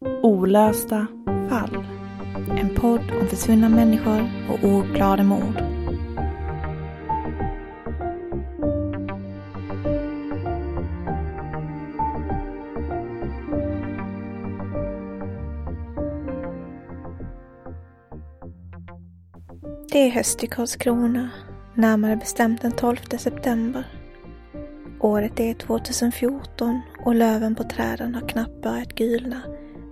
Olösta fall. En podd om försvunna människor och oklara mord. Det är höst i Karlskrona, närmare bestämt den 12 september. Året är 2014 och löven på träden har knappt börjat gulna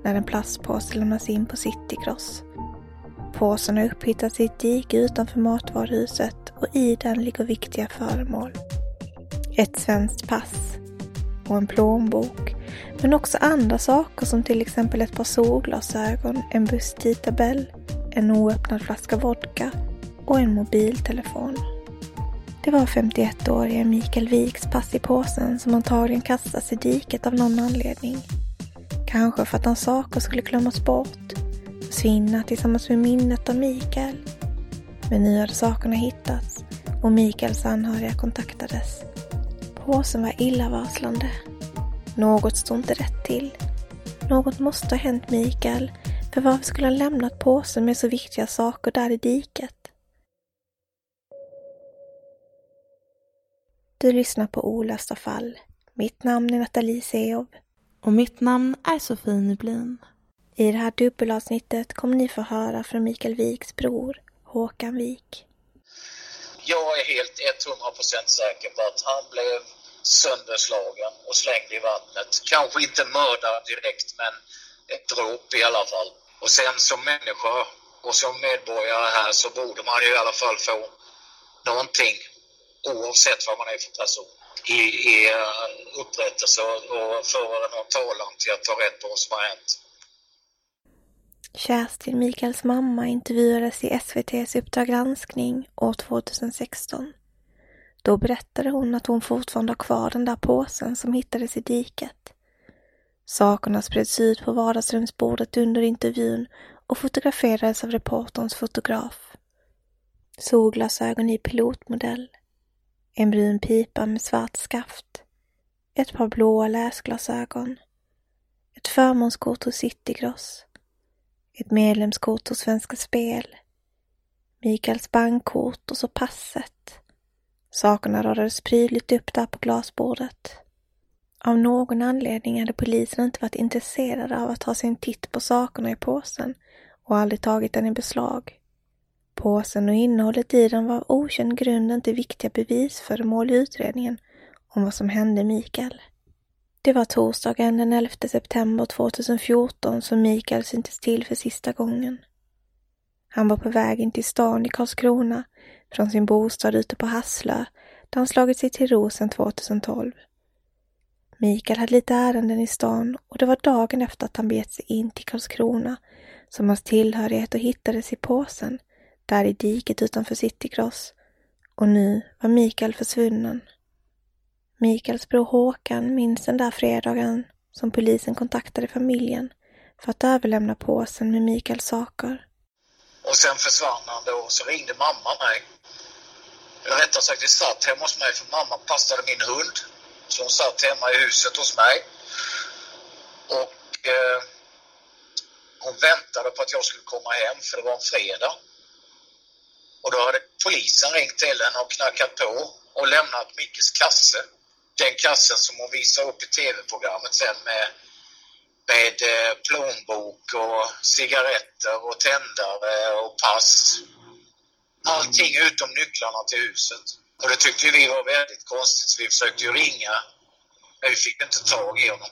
när en plastpåse lämnas in på CityCross. Påsen har upphittats i ett dike utanför matvaruhuset och i den ligger viktiga föremål. Ett svenskt pass och en plånbok, men också andra saker som till exempel ett par solglasögon, en busstidtabell, en oöppnad flaska vodka och en mobiltelefon. Det var 51-årige Mikael Viks pass i påsen som antagligen kastats i diket av någon anledning. Kanske för att hans saker skulle glömmas bort, försvinna tillsammans med minnet av Mikael. Men nu hade sakerna hittats och Mikaels anhöriga kontaktades. Påsen var illavarslande. Något stod inte rätt till. Något måste ha hänt Mikael, för varför skulle han lämnat påsen med så viktiga saker där i diket? Du lyssnar på Olösta fall. Mitt namn är Nathalie Seov. Och mitt namn är Sofie Nyblin. I det här dubbelavsnittet kommer ni få höra från Mikael Viks bror, Håkan Wik. Jag är helt 100% säker på att han blev sönderslagen och slängd i vattnet. Kanske inte mördad direkt, men ett dråp i alla fall. Och sen som människa och som medborgare här så borde man ju i alla fall få någonting oavsett vad man är för person i, i eh, upprättelse och få någon talan till att ta rätt på vad som har hänt. Kerstin, Mikaels mamma, intervjuades i SVTs Uppdrag granskning år 2016. Då berättade hon att hon fortfarande har kvar den där påsen som hittades i diket. Sakerna spreds ut på vardagsrumsbordet under intervjun och fotograferades av reporterns fotograf. Solglasögon i pilotmodell. En brun pipa med svart skaft. Ett par blåa läsglasögon. Ett förmånskort hos Citygross. Ett medlemskort hos Svenska Spel. Mikaels bankkort och så passet. Sakerna radades prydligt upp där på glasbordet. Av någon anledning hade polisen inte varit intresserade av att ta sig en titt på sakerna i påsen och aldrig tagit den i beslag. Påsen och innehållet i den var av okänd grund inte viktiga bevisföremål i utredningen om vad som hände Mikael. Det var torsdagen den 11 september 2014 som Mikael syntes till för sista gången. Han var på väg in till stan i Karlskrona från sin bostad ute på Hasslö där han slagit sig till ro sedan 2012. Mikael hade lite ärenden i stan och det var dagen efter att han begett sig in till Karlskrona som hans tillhörigheter hittades i påsen där i diket utanför Citycross. och nu var Mikael försvunnen. Mikaels bror Håkan minns den där fredagen som polisen kontaktade familjen för att överlämna påsen med Mikaels saker. Och sen försvann han då och så ringde mamma mig. Rättare sagt, vi satt hemma hos mig för mamma passade min hund. Så hon satt hemma i huset hos mig. Och eh, hon väntade på att jag skulle komma hem för det var en fredag. Och då hade polisen ringt till henne och knackat på och lämnat Mickes kasse. Den kassen som hon visade upp i tv-programmet sen med, med eh, plånbok och cigaretter och tändare och pass. Allting utom nycklarna till huset. Och det tyckte vi var väldigt konstigt så vi försökte ju ringa men vi fick inte tag i honom.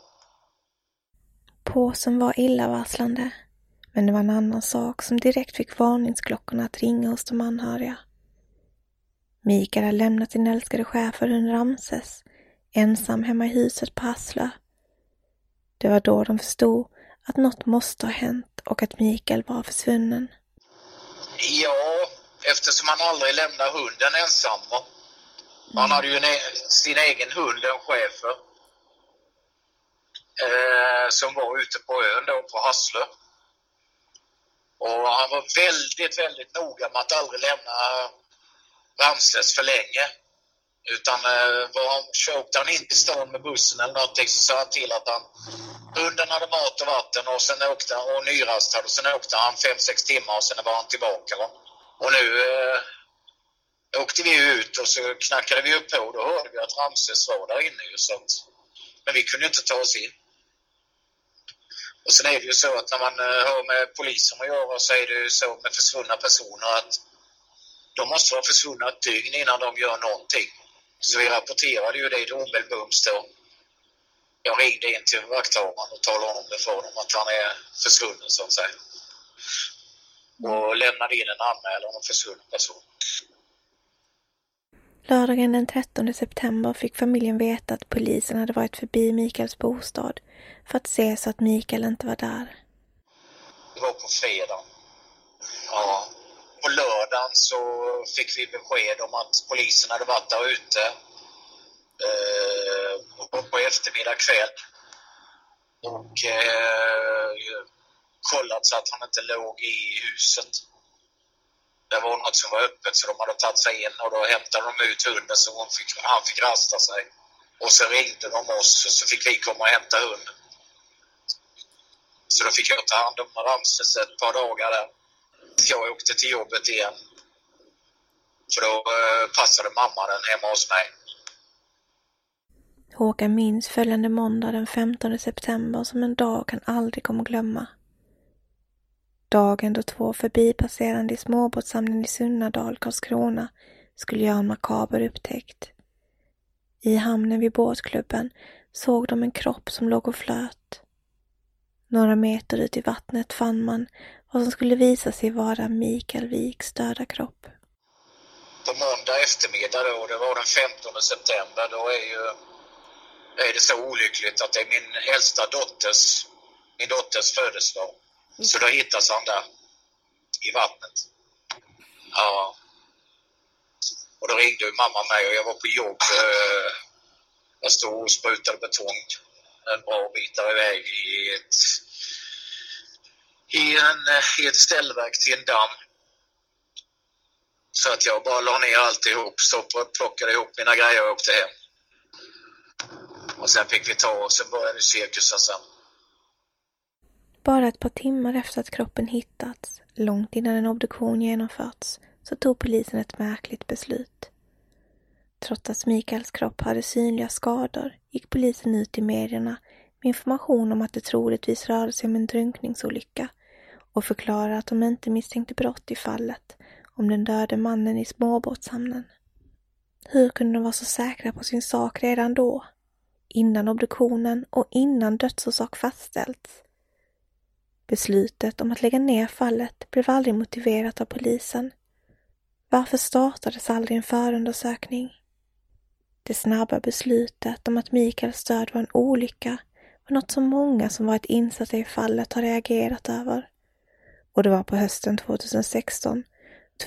Påsen var illavarslande, men det var en annan sak som direkt fick varningsklockorna att ringa hos de anhöriga. Mikael hade lämnat sin älskade schäferhund Ramses ensam hemma i huset på Hasslö. Det var då de förstod att något måste ha hänt och att Mikael var försvunnen. Ja, eftersom han aldrig lämnade hunden ensam. Han hade ju en, e- sin egen hund, en schäfer, eh, som var ute på ön då, på Hasslö. Och han var väldigt, väldigt noga med att aldrig lämna Ramses för länge. Utan eh, var han, åkte han in till stan med bussen eller någonting så sa han till att han hunden hade mat och vatten och sen åkte han och nyrastad och sen åkte han fem sex timmar och sen var han tillbaka. Va? Och nu eh, åkte vi ut och så knackade vi upp på och då hörde vi att Ramses var där inne. Så att, men vi kunde inte ta oss in. Och sen är det ju så att när man eh, hör har med polisen att göra så är det ju så med försvunna personer att de måste vara försvunna ett dygn innan de gör någonting. Så vi rapporterade ju det omedelbums då. Jag ringde in till vakthavaren och talade om det för honom att han är försvunnen så att säga. Och lämnade in en anmälan om försvunnen person. Lördagen den 13 september fick familjen veta att polisen hade varit förbi Mikaels bostad för att se så att Mikael inte var där. Det var på fredag. Ja. På lördagen så fick vi besked om att polisen hade varit där ute eh, på eftermiddag kväll och eh, kollat så att han inte låg i huset. Det var något som var öppet så de hade tagit sig in och då hämtade de ut hunden så hon fick, han fick rasta sig. Och så ringde de oss och så fick vi komma och hämta hunden. Så då fick jag ta hand om Ramses ett par dagar där. Jag åkte till jobbet igen. För då eh, passade mamma den hemma hos mig. Håkan minns följande måndag den 15 september som en dag han aldrig kommer glömma. Dagen då två förbipasserande i småbåtshamnen i Sunnadal, Karlskrona, skulle göra en makaber upptäckt. I hamnen vid båtklubben såg de en kropp som låg och flöt. Några meter ut i vattnet fann man vad som skulle visa sig vara Mikael Viks döda kropp. På måndag eftermiddag då, det var den 15 september, då är ju är det så olyckligt att det är min äldsta dotters, min dotters födelsedag. Så då hittas han där i vattnet. Ja. Och då ringde mamma mig och jag var på jobb. Eh, jag stod och sprutade betong en bra bit där iväg i ett, i, en, eh, i ett ställverk till en damm. Så att jag bara la ner alltihop, stoppade, plockade ihop mina grejer och åkte hem. Och sen fick vi ta och sen började cirkusen sen. Bara ett par timmar efter att kroppen hittats, långt innan en obduktion genomförts, så tog polisen ett märkligt beslut. Trots att Mikaels kropp hade synliga skador gick polisen ut i medierna med information om att det troligtvis rörde sig om en drunkningsolycka och förklarade att de inte misstänkte brott i fallet om den döde mannen i småbåtshamnen. Hur kunde de vara så säkra på sin sak redan då? Innan obduktionen och innan dödsorsak fastställts? Beslutet om att lägga ner fallet blev aldrig motiverat av polisen. Varför startades aldrig en förundersökning? Det snabba beslutet om att Mikaels död var en olycka var något som många som varit insatta i fallet har reagerat över. Och det var på hösten 2016,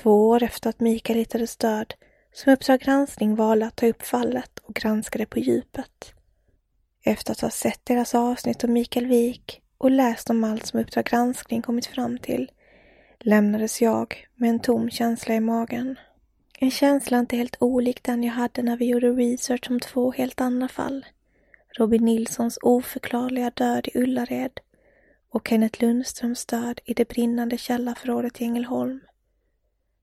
två år efter att Mikael hittades död, som Uppdrag granskning valde att ta upp fallet och granska det på djupet. Efter att ha sett deras avsnitt om Mikael Wik och läst om allt som Uppdrag granskning kommit fram till lämnades jag med en tom känsla i magen. En känsla inte helt olik den jag hade när vi gjorde research om två helt andra fall. Robin Nilssons oförklarliga död i Ullared och Kenneth Lundströms död i det brinnande källarförrådet i Ängelholm.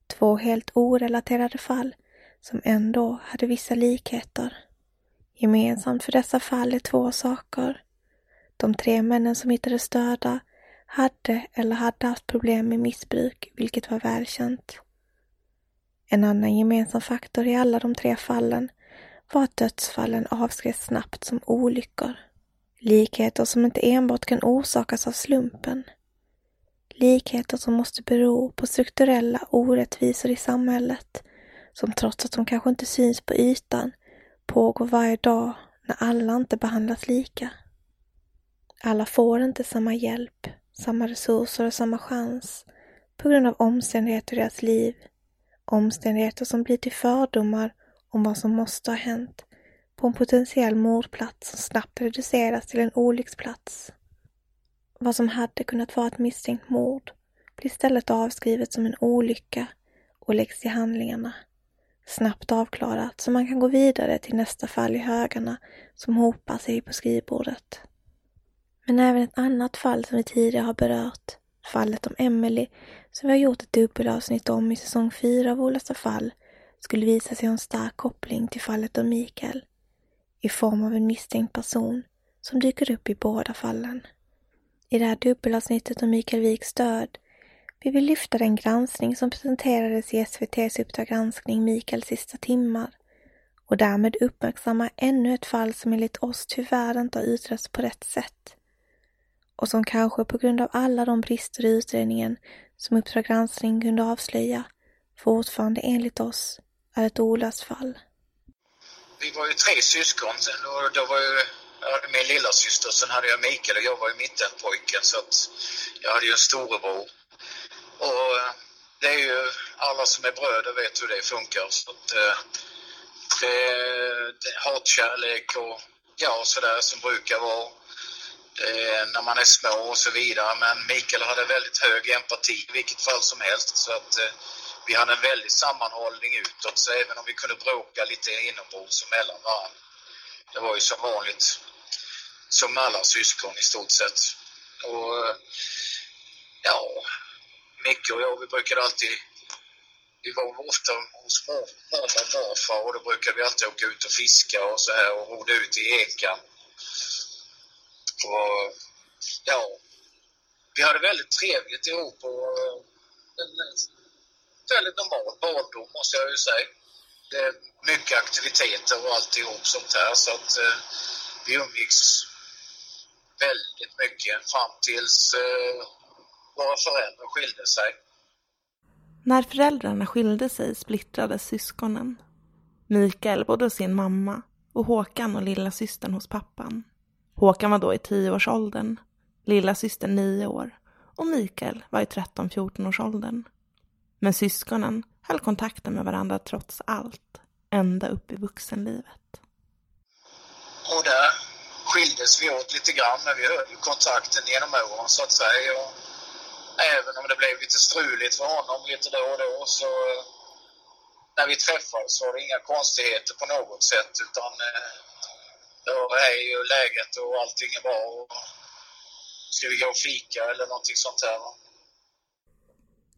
Två helt orelaterade fall som ändå hade vissa likheter. Gemensamt för dessa fall är två saker. De tre männen som hittades döda hade eller hade haft problem med missbruk, vilket var välkänt. En annan gemensam faktor i alla de tre fallen var att dödsfallen avskrevs snabbt som olyckor. Likheter som inte enbart kan orsakas av slumpen. Likheter som måste bero på strukturella orättvisor i samhället som trots att de kanske inte syns på ytan pågår varje dag när alla inte behandlas lika. Alla får inte samma hjälp, samma resurser och samma chans på grund av omständigheter i deras liv. Omständigheter som blir till fördomar om vad som måste ha hänt på en potentiell mordplats som snabbt reduceras till en olycksplats. Vad som hade kunnat vara ett misstänkt mord blir istället avskrivet som en olycka och läggs till handlingarna. Snabbt avklarat så man kan gå vidare till nästa fall i högarna som hopar sig på skrivbordet. Men även ett annat fall som vi tidigare har berört, fallet om Emily, som vi har gjort ett dubbelavsnitt om i säsong 4 av Olösta fall, skulle visa sig ha en stark koppling till fallet om Mikael i form av en misstänkt person som dyker upp i båda fallen. I det här dubbelavsnittet om Mikael Wiks död vill vi lyfta den granskning som presenterades i SVTs Uppdrag granskning Mikaels sista timmar och därmed uppmärksamma ännu ett fall som enligt oss tyvärr inte har utretts på rätt sätt och som kanske på grund av alla de brister i utredningen som Uppdrag granskning kunde avslöja fortfarande enligt oss är ett olöst fall. Vi var ju tre syskon och då var ju jag hade min lilla syster, sen hade jag Mikael och jag var ju mittenpojken så att jag hade ju en storebror. Och eh, det är ju, alla som är bröder vet hur det funkar. Så att, eh, det, det hatkärlek och ja, sådär som brukar vara Eh, när man är små och så vidare. Men Mikael hade väldigt hög empati i vilket fall som helst. Så att eh, vi hade en väldig sammanhållning utåt. Så även om vi kunde bråka lite inombords och mellan varandra. Det var ju som vanligt som alla syskon i stort sett. Och eh, ja, Micke och jag, vi brukade alltid vi var ofta hos mormor och morfar och då brukade vi alltid åka ut och fiska och så här och rodde ut i ekan. Och ja, vi hade väldigt trevligt ihop och eh, en väldigt normal barndom måste jag ju säga. Det är mycket aktiviteter och alltihop sånt här så att eh, vi umgicks väldigt mycket fram tills eh, våra föräldrar skilde sig. När föräldrarna skilde sig splittrades syskonen. Mikael bodde hos sin mamma och Håkan och lilla systern hos pappan. Håkan var då i tioårsåldern, lilla syster nio år och Mikael var i 13-14 årsåldern. Men syskonen höll kontakten med varandra trots allt, ända upp i vuxenlivet. Och där skildes vi åt lite grann, men vi höll kontakten genom åren så att säga. Och även om det blev lite struligt för honom lite då och då så eh, när vi träffades var det inga konstigheter på något sätt utan eh, då är ju läget och allting är bra. Och ska vi gå och fika eller någonting sånt här.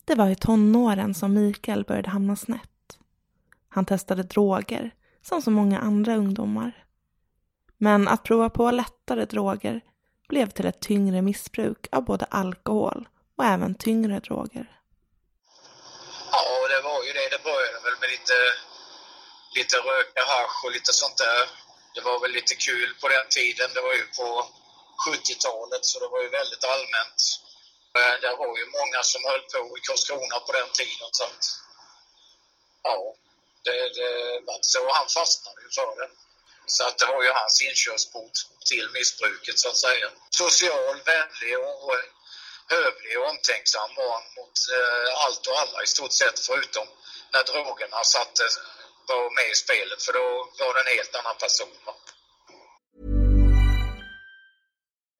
Det var i tonåren som Mikael började hamna snett. Han testade droger, som så många andra ungdomar. Men att prova på lättare droger blev till ett tyngre missbruk av både alkohol och även tyngre droger. Ja, det var ju det. Det började väl med lite, lite röka hasch och lite sånt där. Det var väl lite kul på den tiden. Det var ju på 70-talet så det var ju väldigt allmänt. Eh, det var ju många som höll på i Karlskrona på den tiden. Så att, ja, det, det var så. Han fastnade ju för det. Så att det var ju hans inkörsport till missbruket så att säga. Social, vänlig och hövlig och omtänksam var han mot eh, allt och alla i stort sett förutom när drogerna satte var med i spelet för då var det en helt annan person.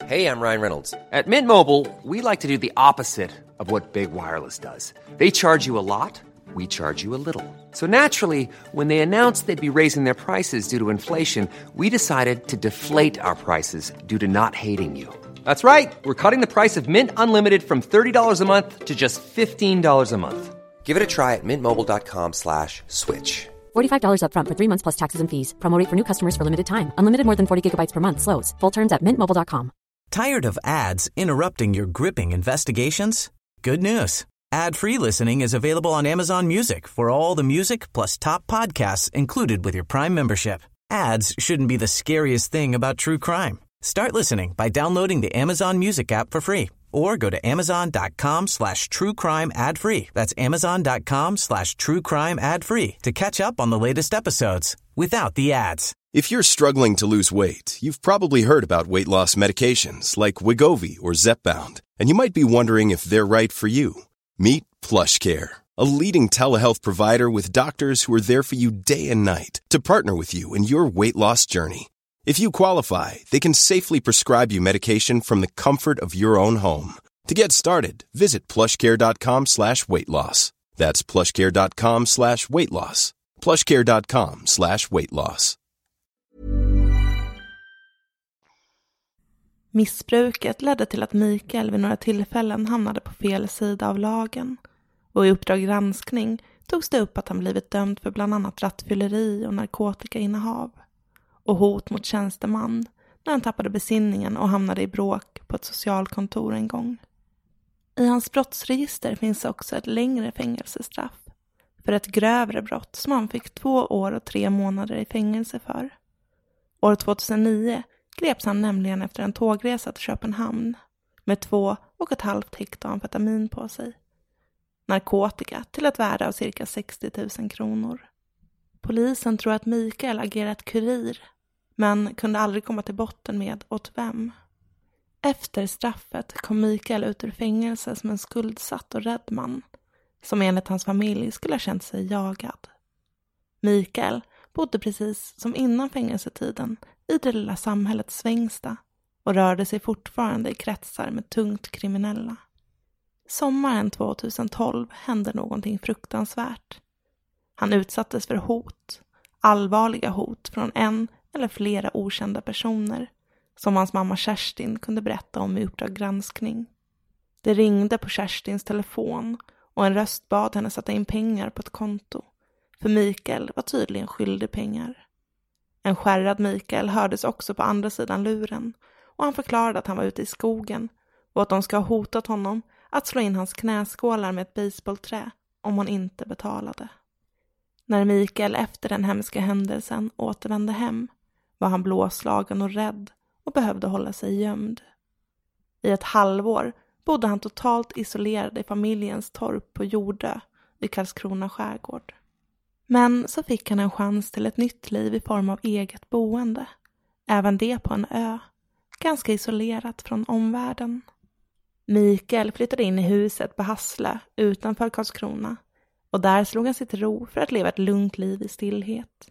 Hey, I'm Ryan Reynolds. At Mint Mobile, we like to do the opposite of what Big Wireless does. They charge you a lot, we charge you a little. So naturally, when they announced they'd be raising their prices due to inflation, we decided to deflate our prices due to not hating you. That's right. We're cutting the price of Mint Unlimited from $30 a month to just $15 a month. Give it a try at mintmobile.com slash switch. $45 upfront for three months plus taxes and fees. Promo rate for new customers for limited time. Unlimited more than 40 gigabytes per month. Slows. Full terms at mintmobile.com. Tired of ads interrupting your gripping investigations? Good news. Ad-free listening is available on Amazon Music for all the music plus top podcasts included with your Prime membership. Ads shouldn't be the scariest thing about true crime. Start listening by downloading the Amazon Music app for free or go to amazon.com slash true crime ad free. That's amazon.com slash true crime ad free to catch up on the latest episodes without the ads. If you're struggling to lose weight, you've probably heard about weight loss medications like Wigovi or Zepbound, and you might be wondering if they're right for you. Meet Plush Care, a leading telehealth provider with doctors who are there for you day and night to partner with you in your weight loss journey. If you qualify, they can safely prescribe you medication from the comfort of your own home. To get started, visit plushcare.com slash weight loss. That's plushcare.com slash weight loss. plushcare.com slash weight loss. Missbruket ledde till att Mikael vid några tillfällen hamnade på fel sida av lagen och i Uppdrag granskning togs det upp att han blivit dömd för bland annat rattfylleri och narkotikainnehav och hot mot tjänsteman när han tappade besinningen och hamnade i bråk på ett socialkontor en gång. I hans brottsregister finns också ett längre fängelsestraff för ett grövre brott som han fick två år och tre månader i fängelse för. År 2009 greps han nämligen efter en tågresa till Köpenhamn med två och ett halvt hekto amfetamin på sig. Narkotika till ett värde av cirka 60 000 kronor. Polisen tror att Mikael agerat kurir men kunde aldrig komma till botten med åt vem. Efter straffet kom Mikael ut ur fängelse som en skuldsatt och rädd man som enligt hans familj skulle ha känt sig jagad. Mikael bodde precis som innan fängelsetiden i det lilla samhället Svängsta och rörde sig fortfarande i kretsar med tungt kriminella. Sommaren 2012 hände någonting fruktansvärt. Han utsattes för hot, allvarliga hot från en eller flera okända personer som hans mamma Kerstin kunde berätta om i Uppdrag granskning. Det ringde på Kerstins telefon och en röst bad henne sätta in pengar på ett konto. För Mikael var tydligen skyldig pengar. En skärrad Mikael hördes också på andra sidan luren och han förklarade att han var ute i skogen och att de ska ha hotat honom att slå in hans knäskålar med ett baseballträ om han inte betalade. När Mikael efter den hemska händelsen återvände hem var han blåslagen och rädd och behövde hålla sig gömd. I ett halvår bodde han totalt isolerad i familjens torp på Jordö i Karlskrona skärgård. Men så fick han en chans till ett nytt liv i form av eget boende. Även det på en ö, ganska isolerat från omvärlden. Mikael flyttade in i huset på Hassle utanför Karlskrona och där slog han sig till ro för att leva ett lugnt liv i stillhet.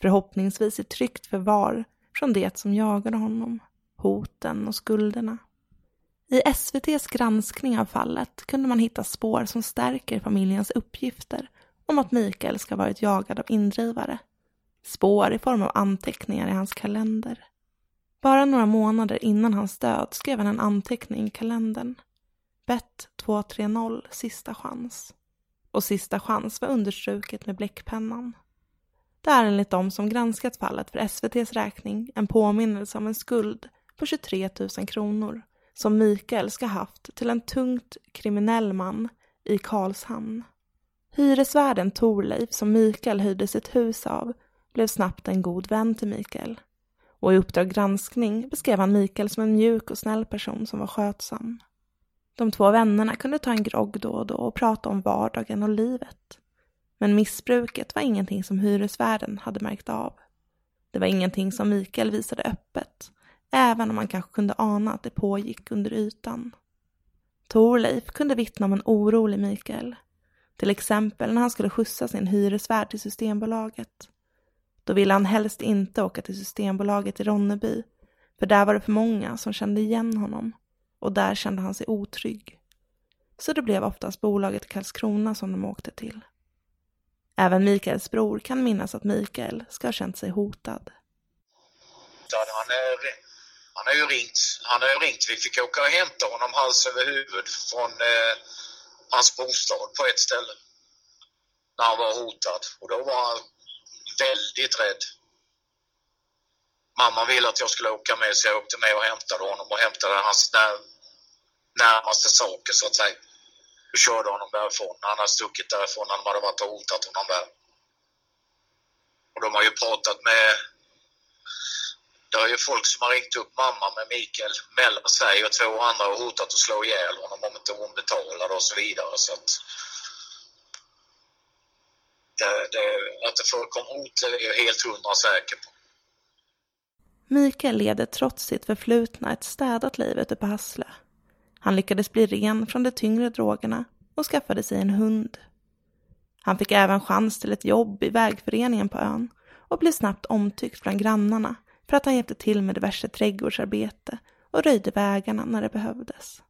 Förhoppningsvis i tryggt förvar från det som jagade honom, hoten och skulderna. I SVTs granskning av fallet kunde man hitta spår som stärker familjens uppgifter om att Mikael ska ha varit jagad av indrivare. Spår i form av anteckningar i hans kalender. Bara några månader innan hans död skrev han en anteckning i kalendern. Bet 230, sista chans. Och sista chans var understruket med bläckpennan. Det är enligt de som granskat fallet för SVTs räkning en påminnelse om en skuld på 23 000 kronor som Mikael ska haft till en tungt kriminell man i Karlshamn. Hyresvärden Torleif som Mikael hyrde sitt hus av blev snabbt en god vän till Mikael. Och i Uppdrag granskning beskrev han Mikael som en mjuk och snäll person som var skötsam. De två vännerna kunde ta en grogg då och då och prata om vardagen och livet. Men missbruket var ingenting som hyresvärden hade märkt av. Det var ingenting som Mikael visade öppet, även om man kanske kunde ana att det pågick under ytan. Torleif kunde vittna om en orolig Mikael. Till exempel när han skulle skjutsa sin hyresvärd till Systembolaget. Då ville han helst inte åka till Systembolaget i Ronneby, för där var det för många som kände igen honom och där kände han sig otrygg. Så det blev oftast bolaget Karlskrona som de åkte till. Även Mikaels bror kan minnas att Mikael ska ha känt sig hotad. Han, är, han har ju ringt, han har ju ringt. Vi fick åka och hämta honom hals över huvud från eh, hans bostad på ett ställe. När han var hotad. Och då var han väldigt rädd. Mamma ville att jag skulle åka med så jag åkte med och hämtade honom och hämtade hans när, närmaste saker så att säga. Och körde honom därifrån. Han hade stuckit därifrån när de hade varit och hotat honom där. Och de har ju pratat med det är ju folk som har ringt upp mamma med Mikael mellan sig och två andra och hotat att slå ihjäl honom om inte hon betalade och så vidare. Så att det, det, att det förekom hot är jag helt hundra säker på. Mikael leder trots sitt förflutna ett städat liv ute på Hassle. Han lyckades bli ren från de tyngre drogerna och skaffade sig en hund. Han fick även chans till ett jobb i vägföreningen på ön och blev snabbt omtyckt bland grannarna för att han hjälpte till med diverse trädgårdsarbete och röjde vägarna när det behövdes.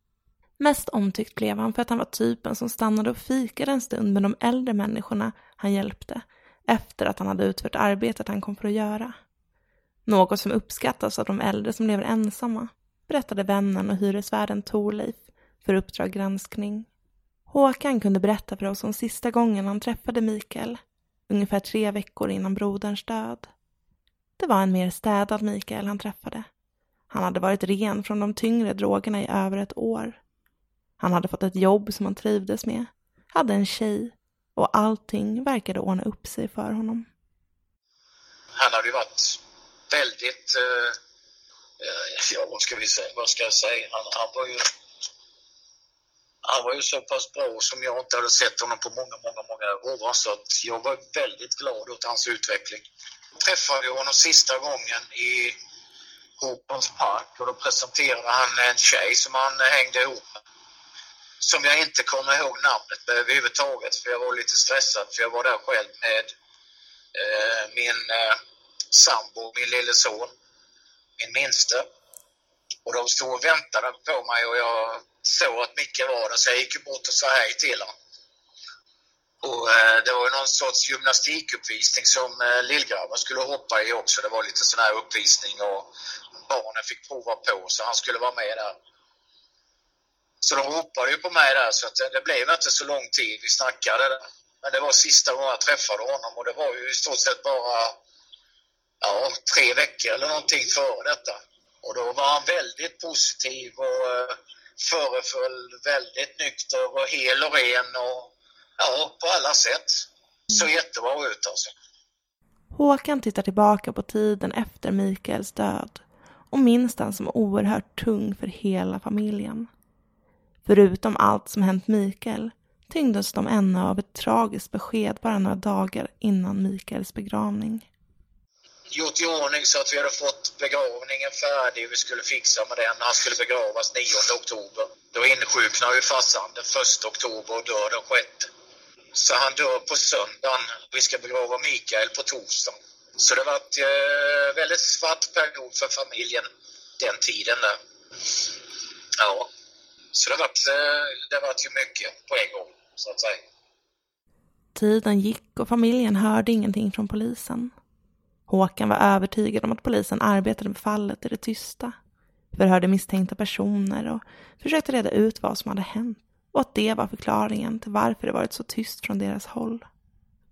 Mest omtyckt blev han för att han var typen som stannade och fikade en stund med de äldre människorna han hjälpte efter att han hade utfört arbetet han kom för att göra. Något som uppskattas av de äldre som lever ensamma, berättade vännen och hyresvärden Torleif för Uppdrag granskning. Håkan kunde berätta för oss om sista gången han träffade Mikael, ungefär tre veckor innan broderns död. Det var en mer städad Mikael han träffade. Han hade varit ren från de tyngre drogerna i över ett år. Han hade fått ett jobb som han trivdes med, hade en tjej och allting verkade ordna upp sig för honom. Han hade ju varit väldigt, eh, Eh, ja vad ska vi säga, vad ska jag säga, han, han var ju han var ju så pass bra som jag inte hade sett honom på många, många, många år. Så att jag var väldigt glad åt hans utveckling. Jag träffade honom sista gången i Hopens park och då presenterade han en tjej som han hängde ihop med. Som jag inte kommer ihåg namnet överhuvudtaget för jag var lite stressad för jag var där själv med eh, min eh, sambo, min lille son, min minste. Och de stod och väntade på mig och jag såg att Micke var där så jag gick bort och sa hej till honom. Och eh, det var någon sorts gymnastikuppvisning som eh, lillgrabben skulle hoppa i också. Det var lite sån här uppvisning och barnen fick prova på så han skulle vara med där. Så de ropade ju på mig där så att det, det blev inte så lång tid vi snackade där. Men det var sista gången jag träffade honom och det var ju i stort sett bara ja, tre veckor eller någonting före detta. Och då var han väldigt positiv och uh, föreföll väldigt nykter och hel och ren och ja, på alla sätt. Så jättebra ut alltså. Håkan tittar tillbaka på tiden efter Mikaels död och minns den som oerhört tung för hela familjen. Förutom allt som hänt Mikael tyngdes de ännu av ett tragiskt besked bara några dagar innan Mikaels begravning gjort i ordning så att vi hade fått begravningen färdig. Vi skulle fixa med den. Han skulle begravas 9 oktober. Då insjuknar ju farsan den 1 oktober och dör den 6. Så han dör på söndagen. Vi ska begrava Mikael på torsdagen. Så det var en eh, väldigt svart period för familjen den tiden där. Ja. Så det var, eh, det var ju mycket på en gång, så att säga. Tiden gick och familjen hörde ingenting från polisen. Håkan var övertygad om att polisen arbetade med fallet i det tysta, förhörde misstänkta personer och försökte reda ut vad som hade hänt och att det var förklaringen till varför det varit så tyst från deras håll.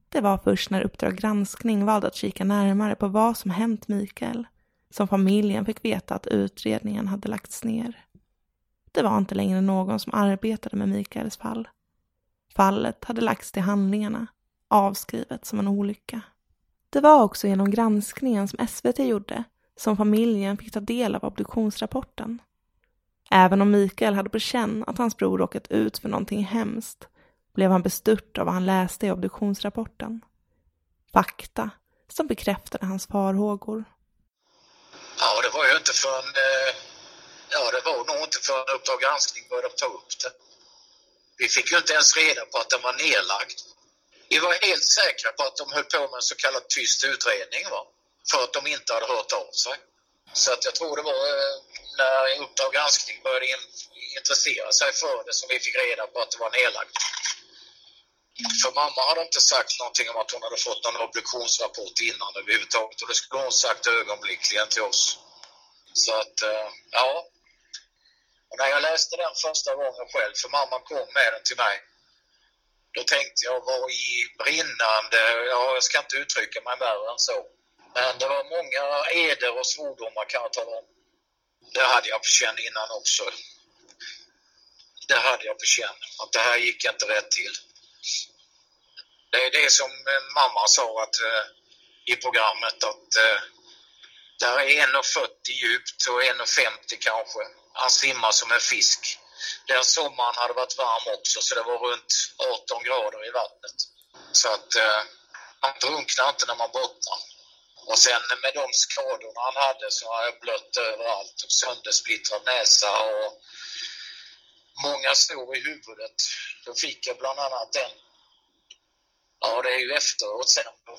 Det var först när Uppdrag granskning valde att kika närmare på vad som hänt Mikael som familjen fick veta att utredningen hade lagts ner. Det var inte längre någon som arbetade med Mikaels fall. Fallet hade lagts till handlingarna, avskrivet som en olycka. Det var också genom granskningen som SVT gjorde som familjen fick ta del av obduktionsrapporten. Även om Mikael hade på känn att hans bror råkat ut för någonting hemskt blev han bestört av vad han läste i obduktionsrapporten. Fakta som bekräftade hans farhågor. Ja, det var ju inte förrän, eh, ja det var nog inte förrän Uppdrag granskning började ta upp det. Vi fick ju inte ens reda på att den var nedlagd. Vi var helt säkra på att de höll på med en så kallad tyst utredning va? för att de inte hade hört av sig. Så att jag tror det var eh, när Uppdrag granskning började in, intressera sig för det som vi fick reda på att det var nedlagt. För mamma hade inte sagt någonting om att hon hade fått någon obduktionsrapport innan överhuvudtaget och det skulle hon sagt ögonblickligen till oss. Så att, eh, ja. Och när jag läste den första gången själv, för mamma kom med den till mig, då tänkte jag, vad i brinnande, ja, jag ska inte uttrycka mig värre än så. Men det var många eder och svordomar kan jag tala om. Det hade jag på känn innan också. Det hade jag på känn, att det här gick inte rätt till. Det är det som eh, mamma sa att, eh, i programmet att eh, där är 1,40 djupt och 1,50 kanske. Han simmar som en fisk. Den sommaren hade varit varm också så det var runt 18 grader i vattnet. Så att eh, man drunknar inte när man bottnar. Och sen med de skadorna han hade så har jag blött överallt och söndersplittrad näsa och många sår i huvudet. Då fick jag bland annat en, ja det är ju efteråt sen, då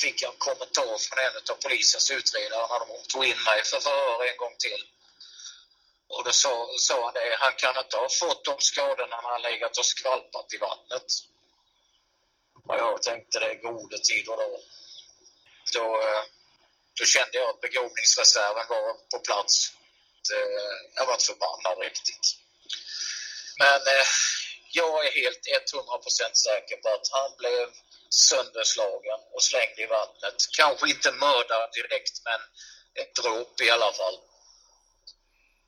fick jag en kommentar från en av polisens utredare när de tog in mig för förhör en gång till. Och då sa, sa han det, han kan inte ha fått de skadorna när han legat och skvalpat i vattnet. Och jag tänkte det är gode tider då då, eh, då kände jag att begåvningsreserven var på plats. Jag var förbannad riktigt. Men eh, jag är helt 100% säker på att han blev sönderslagen och slängd i vattnet. Kanske inte mördad direkt, men ett dråp i alla fall.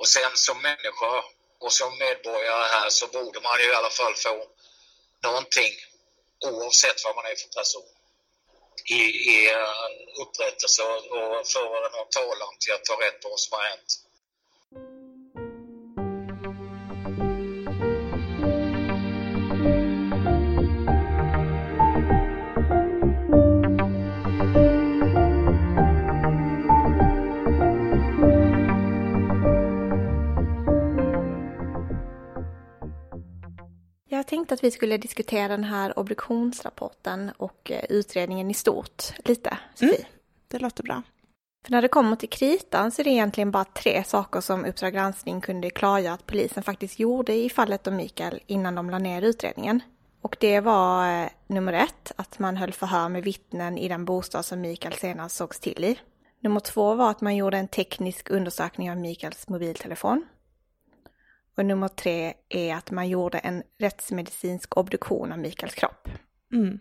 Och sen som människa och som medborgare här så borde man ju i alla fall få någonting oavsett vad man är för person i, i eh, upprättelse och föra någon talan till att ta rätt på vad som har hänt. Jag tänkte att vi skulle diskutera den här obduktionsrapporten och eh, utredningen i stort lite, Sofie. Mm, det låter bra. För när det kommer till kritan så är det egentligen bara tre saker som Uppdrag granskning kunde klargöra att polisen faktiskt gjorde i fallet om Mikael innan de la ner utredningen. Och det var eh, nummer ett, att man höll förhör med vittnen i den bostad som Mikael senast sågs till i. Nummer två var att man gjorde en teknisk undersökning av Mikaels mobiltelefon. Och nummer tre är att man gjorde en rättsmedicinsk obduktion av Mikaels kropp. Mm.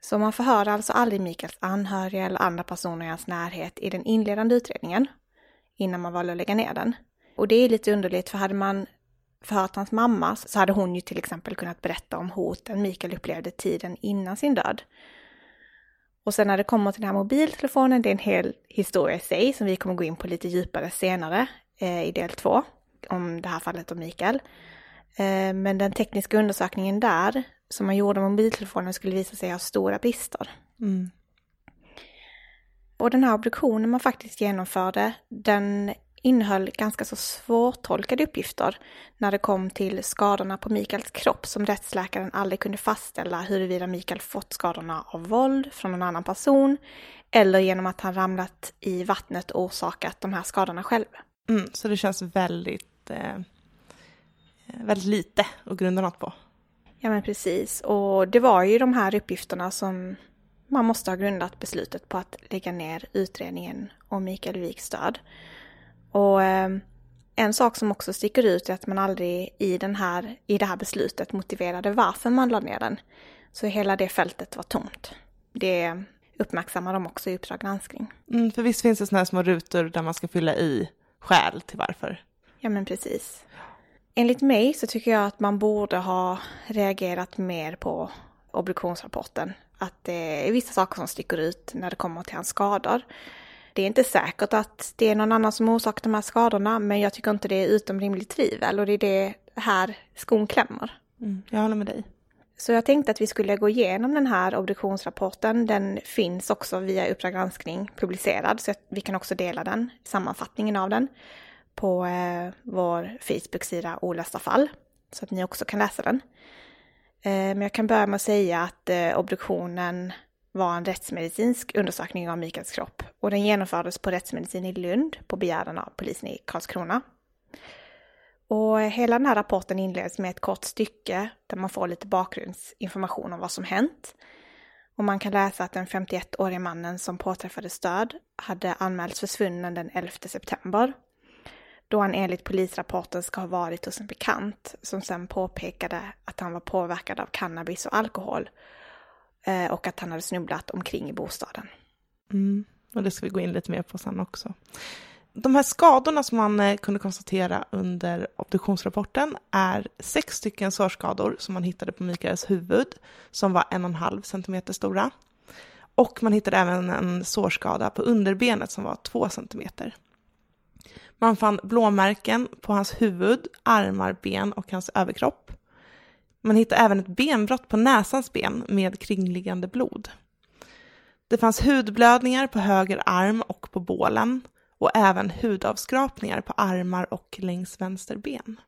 Så man förhörde alltså aldrig Mikaels anhöriga eller andra personer i hans närhet i den inledande utredningen innan man valde att lägga ner den. Och det är lite underligt för hade man förhört hans mamma så hade hon ju till exempel kunnat berätta om hoten Mikael upplevde tiden innan sin död. Och sen när det kommer till den här mobiltelefonen, det är en hel historia i sig som vi kommer gå in på lite djupare senare eh, i del två om det här fallet om Mikael. Eh, men den tekniska undersökningen där som man gjorde med mobiltelefonen skulle visa sig ha stora brister. Mm. Och den här obduktionen man faktiskt genomförde, den innehöll ganska så svårtolkade uppgifter när det kom till skadorna på Mikaels kropp som rättsläkaren aldrig kunde fastställa huruvida Mikael fått skadorna av våld från en annan person eller genom att han ramlat i vattnet och orsakat de här skadorna själv. Mm, så det känns väldigt eh, väldigt lite att grunda något på. Ja men precis, och det var ju de här uppgifterna som man måste ha grundat beslutet på att lägga ner utredningen om Mikael Wiks död. Och eh, en sak som också sticker ut är att man aldrig i, den här, i det här beslutet motiverade varför man lade ner den. Så hela det fältet var tomt. Det uppmärksammar de också i Uppdrag granskning. Mm, för visst finns det sådana här små rutor där man ska fylla i skäl till varför? Ja men precis. Enligt mig så tycker jag att man borde ha reagerat mer på obduktionsrapporten. Att det är vissa saker som sticker ut när det kommer till hans skador. Det är inte säkert att det är någon annan som orsakar de här skadorna, men jag tycker inte det är utom rimligt tvivel och det är det här skon klämmer. Mm, jag håller med dig. Så jag tänkte att vi skulle gå igenom den här obduktionsrapporten. Den finns också via Uppdrag granskning publicerad, så vi kan också dela den, sammanfattningen av den på eh, vår Facebook-sida Olösta fall. så att ni också kan läsa den. Eh, men jag kan börja med att säga att eh, obduktionen var en rättsmedicinsk undersökning av Mikaels kropp och den genomfördes på rättsmedicin i Lund på begäran av polisen i Karlskrona. Och hela den här rapporten inleds med ett kort stycke där man får lite bakgrundsinformation om vad som hänt. Och man kan läsa att den 51-årige mannen som påträffades död hade anmälts försvunnen den 11 september. Då han enligt polisrapporten ska ha varit hos en bekant som sen påpekade att han var påverkad av cannabis och alkohol eh, och att han hade snubblat omkring i bostaden. Mm, och det ska vi gå in lite mer på sen också. De här skadorna som man eh, kunde konstatera under obduktionsrapporten är sex stycken sårskador som man hittade på Mikaels huvud som var en och en halv centimeter stora. Och man hittade även en sårskada på underbenet som var två centimeter. Man fann blåmärken på hans huvud, armar, ben och hans överkropp. Man hittade även ett benbrott på näsans ben med kringliggande blod. Det fanns hudblödningar på höger arm och på bålen och även hudavskrapningar på armar och längs vänster ben.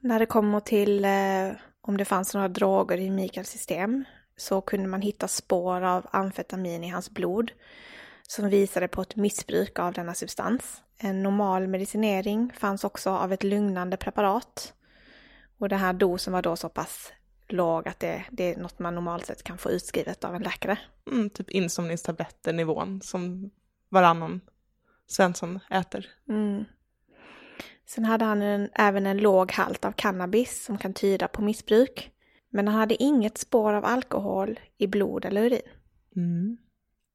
När det kommer till eh, om det fanns några droger i Mikaels system så kunde man hitta spår av amfetamin i hans blod som visade på ett missbruk av denna substans. En normal medicinering fanns också av ett lugnande preparat. Och den här dosen var då så pass låg att det, det är något man normalt sett kan få utskrivet av en läkare. Mm, typ insomningstabletter nivån som varannan Svensson äter. Mm. Sen hade han en, även en låg halt av cannabis som kan tyda på missbruk. Men han hade inget spår av alkohol i blod eller urin. Mm.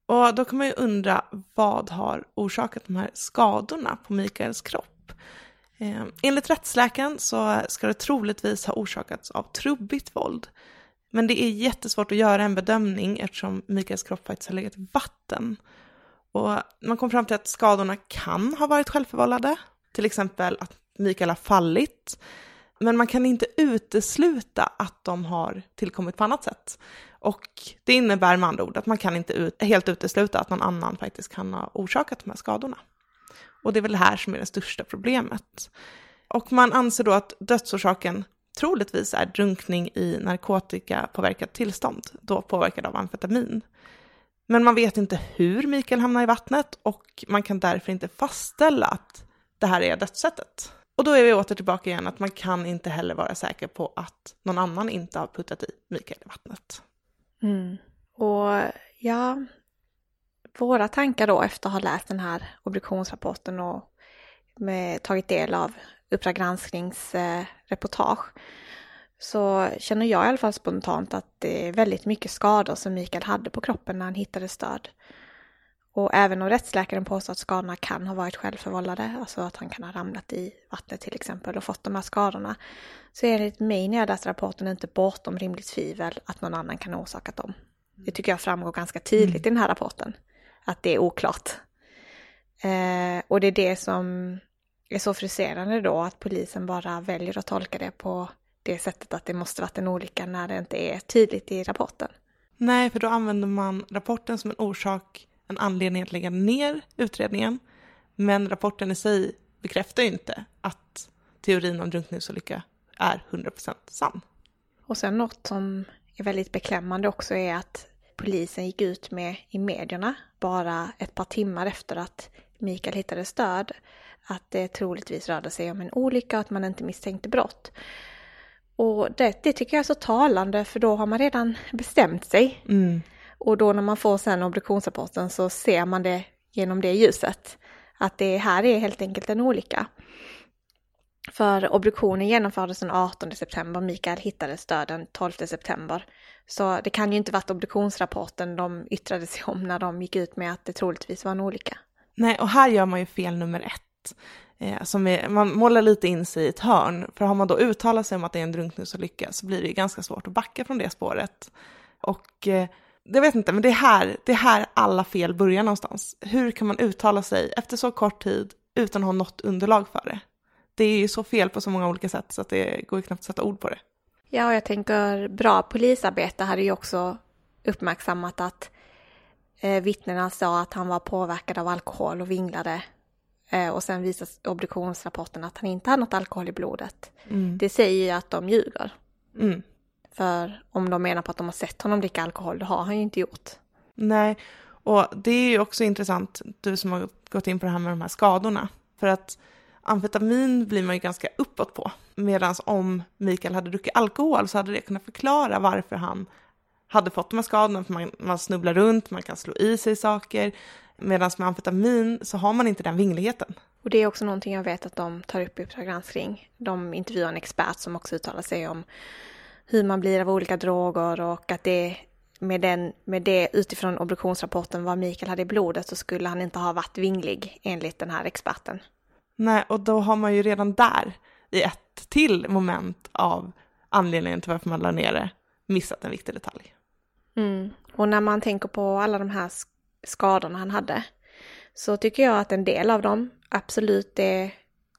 Och då kan man ju undra vad har orsakat de här skadorna på Mikaels kropp? Eh, enligt rättsläkaren så ska det troligtvis ha orsakats av trubbigt våld. Men det är jättesvårt att göra en bedömning eftersom Mikaels kropp faktiskt har legat i vatten. Och man kom fram till att skadorna kan ha varit självförvållade, till exempel att Mikael har fallit. Men man kan inte utesluta att de har tillkommit på annat sätt. Och det innebär med andra ord att man kan inte ut, helt utesluta att någon annan faktiskt kan ha orsakat de här skadorna. Och det är väl det här som är det största problemet. Och man anser då att dödsorsaken troligtvis är drunkning i narkotikapåverkat tillstånd, då påverkad av amfetamin. Men man vet inte hur Mikael hamnar i vattnet och man kan därför inte fastställa att det här är dödssättet. Och då är vi åter tillbaka igen att man kan inte heller vara säker på att någon annan inte har puttat i Mikael i vattnet. Mm. Och ja, våra tankar då efter att ha läst den här obduktionsrapporten och med, tagit del av Uppdrag gransknings eh, reportage så känner jag i alla fall spontant att det är väldigt mycket skador som Mikael hade på kroppen när han hittades död. Och även om rättsläkaren påstår att skadorna kan ha varit självförvållade, alltså att han kan ha ramlat i vattnet till exempel och fått de här skadorna, så är enligt mig när jag läste rapporten inte bortom rimligt tvivel att någon annan kan ha orsakat dem. Det tycker jag framgår ganska tydligt mm. i den här rapporten, att det är oklart. Eh, och det är det som är så frustrerande då, att polisen bara väljer att tolka det på det sättet att det måste varit en olycka när det inte är tydligt i rapporten. Nej, för då använder man rapporten som en orsak, en anledning att lägga ner utredningen. Men rapporten i sig bekräftar ju inte att teorin om drunkningsolycka är 100% sann. Och sen något som är väldigt beklämmande också är att polisen gick ut med i medierna bara ett par timmar efter att Mikael hittades död att det troligtvis rörde sig om en olycka och att man inte misstänkte brott. Och det, det tycker jag är så talande för då har man redan bestämt sig. Mm. Och då när man får sen obduktionsrapporten så ser man det genom det ljuset. Att det här är helt enkelt en olycka. För obduktionen genomfördes den 18 september, Mikael hittades död den 12 september. Så det kan ju inte varit obduktionsrapporten de yttrade sig om när de gick ut med att det troligtvis var en olycka. Nej, och här gör man ju fel nummer ett. Eh, alltså som är, man målar lite in sig i ett hörn. För har man då uttalat sig om att det är en drunkningsolycka så blir det ju ganska svårt att backa från det spåret. Och eh, jag vet inte, men det är, här, det är här alla fel börjar någonstans. Hur kan man uttala sig efter så kort tid utan att ha något underlag för det? Det är ju så fel på så många olika sätt så att det går ju knappt att sätta ord på det. Ja, och jag tänker bra polisarbete hade ju också uppmärksammat att eh, vittnena sa att han var påverkad av alkohol och vinglade eh, och sen visas obduktionsrapporten att han inte hade något alkohol i blodet. Mm. Det säger ju att de ljuger. Mm. För om de menar på att de har sett honom dricka alkohol, det har han ju inte gjort. Nej, och det är ju också intressant, du som har gått in på det här med de här skadorna. För att amfetamin blir man ju ganska uppåt på. Medan om Mikael hade druckit alkohol så hade det kunnat förklara varför han hade fått de här skadorna. För man, man snubblar runt, man kan slå i sig saker. Medan med amfetamin så har man inte den vingligheten. Och det är också någonting jag vet att de tar upp i Uppdrag granskning. De intervjuar en expert som också uttalar sig om hur man blir av olika droger och att det med, den, med det utifrån obduktionsrapporten vad Mikael hade i blodet så skulle han inte ha varit vinglig enligt den här experten. Nej, och då har man ju redan där i ett till moment av anledningen till varför man la ner det missat en viktig detalj. Mm. Och när man tänker på alla de här skadorna han hade så tycker jag att en del av dem absolut är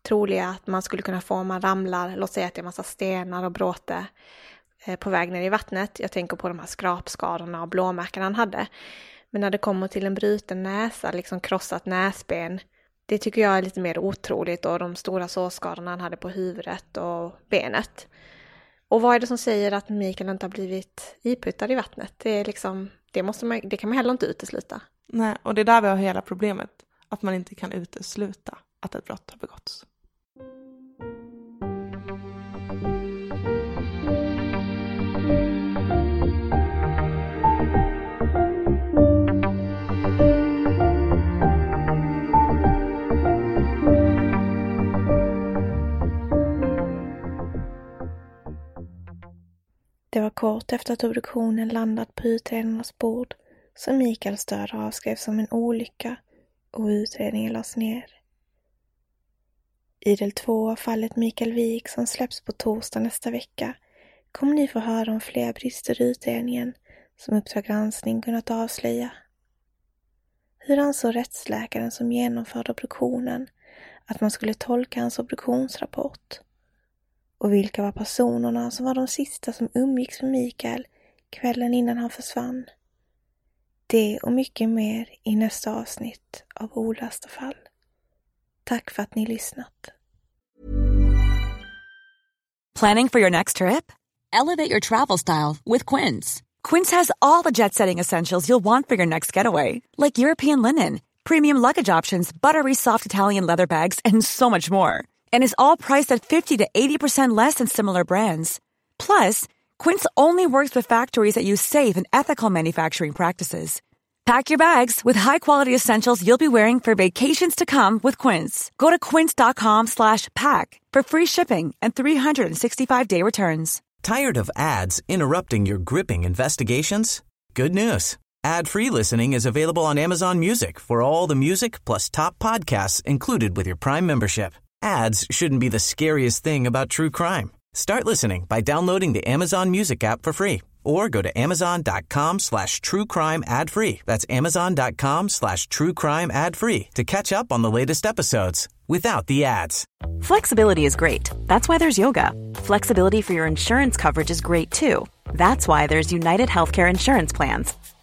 troliga att man skulle kunna få om man ramlar, låt säga att det är massa stenar och bråte Eh, på väg ner i vattnet. Jag tänker på de här skrapskadorna och blåmärken han hade. Men när det kommer till en bruten näsa, liksom krossat näsben, det tycker jag är lite mer otroligt och de stora sårskadorna han hade på huvudet och benet. Och vad är det som säger att Mikael inte har blivit iputtad i vattnet? Det, är liksom, det, måste man, det kan man heller inte utesluta. Nej, och det är där vi har hela problemet. Att man inte kan utesluta att ett brott har begåtts. Det var kort efter att obduktionen landat på utredarnas bord som Mikaels död avskrevs som en olycka och utredningen lades ner. I del två av fallet Mikael Wik som släpps på torsdag nästa vecka kommer ni få höra om fler brister i utredningen som Uppdrag granskning kunnat avslöja. Hur ansåg rättsläkaren som genomförde obduktionen att man skulle tolka hans obduktionsrapport? Och vilka var personerna som var de sista som umgicks med Mikael kvällen innan han försvann? Det och mycket mer i nästa avsnitt av Olösta fall. Tack för att ni lyssnat. Planning for your next trip? Elevate your travel style with Quince. Quince has all the jet-setting essentials you'll want for your next getaway, like European linen, premium luggage options, buttery soft Italian leather bags, and so much more. And is all priced at 50 to 80% less than similar brands. Plus, Quince only works with factories that use safe and ethical manufacturing practices. Pack your bags with high-quality essentials you'll be wearing for vacations to come with Quince. Go to quince.com/pack for free shipping and 365-day returns. Tired of ads interrupting your gripping investigations? Good news. Ad-free listening is available on Amazon Music for all the music plus top podcasts included with your Prime membership. Ads shouldn't be the scariest thing about true crime. Start listening by downloading the Amazon Music app for free or go to amazon.com slash true crime ad free. That's amazon.com slash true crime ad free to catch up on the latest episodes without the ads. Flexibility is great. That's why there's yoga. Flexibility for your insurance coverage is great too. That's why there's United Healthcare Insurance Plans.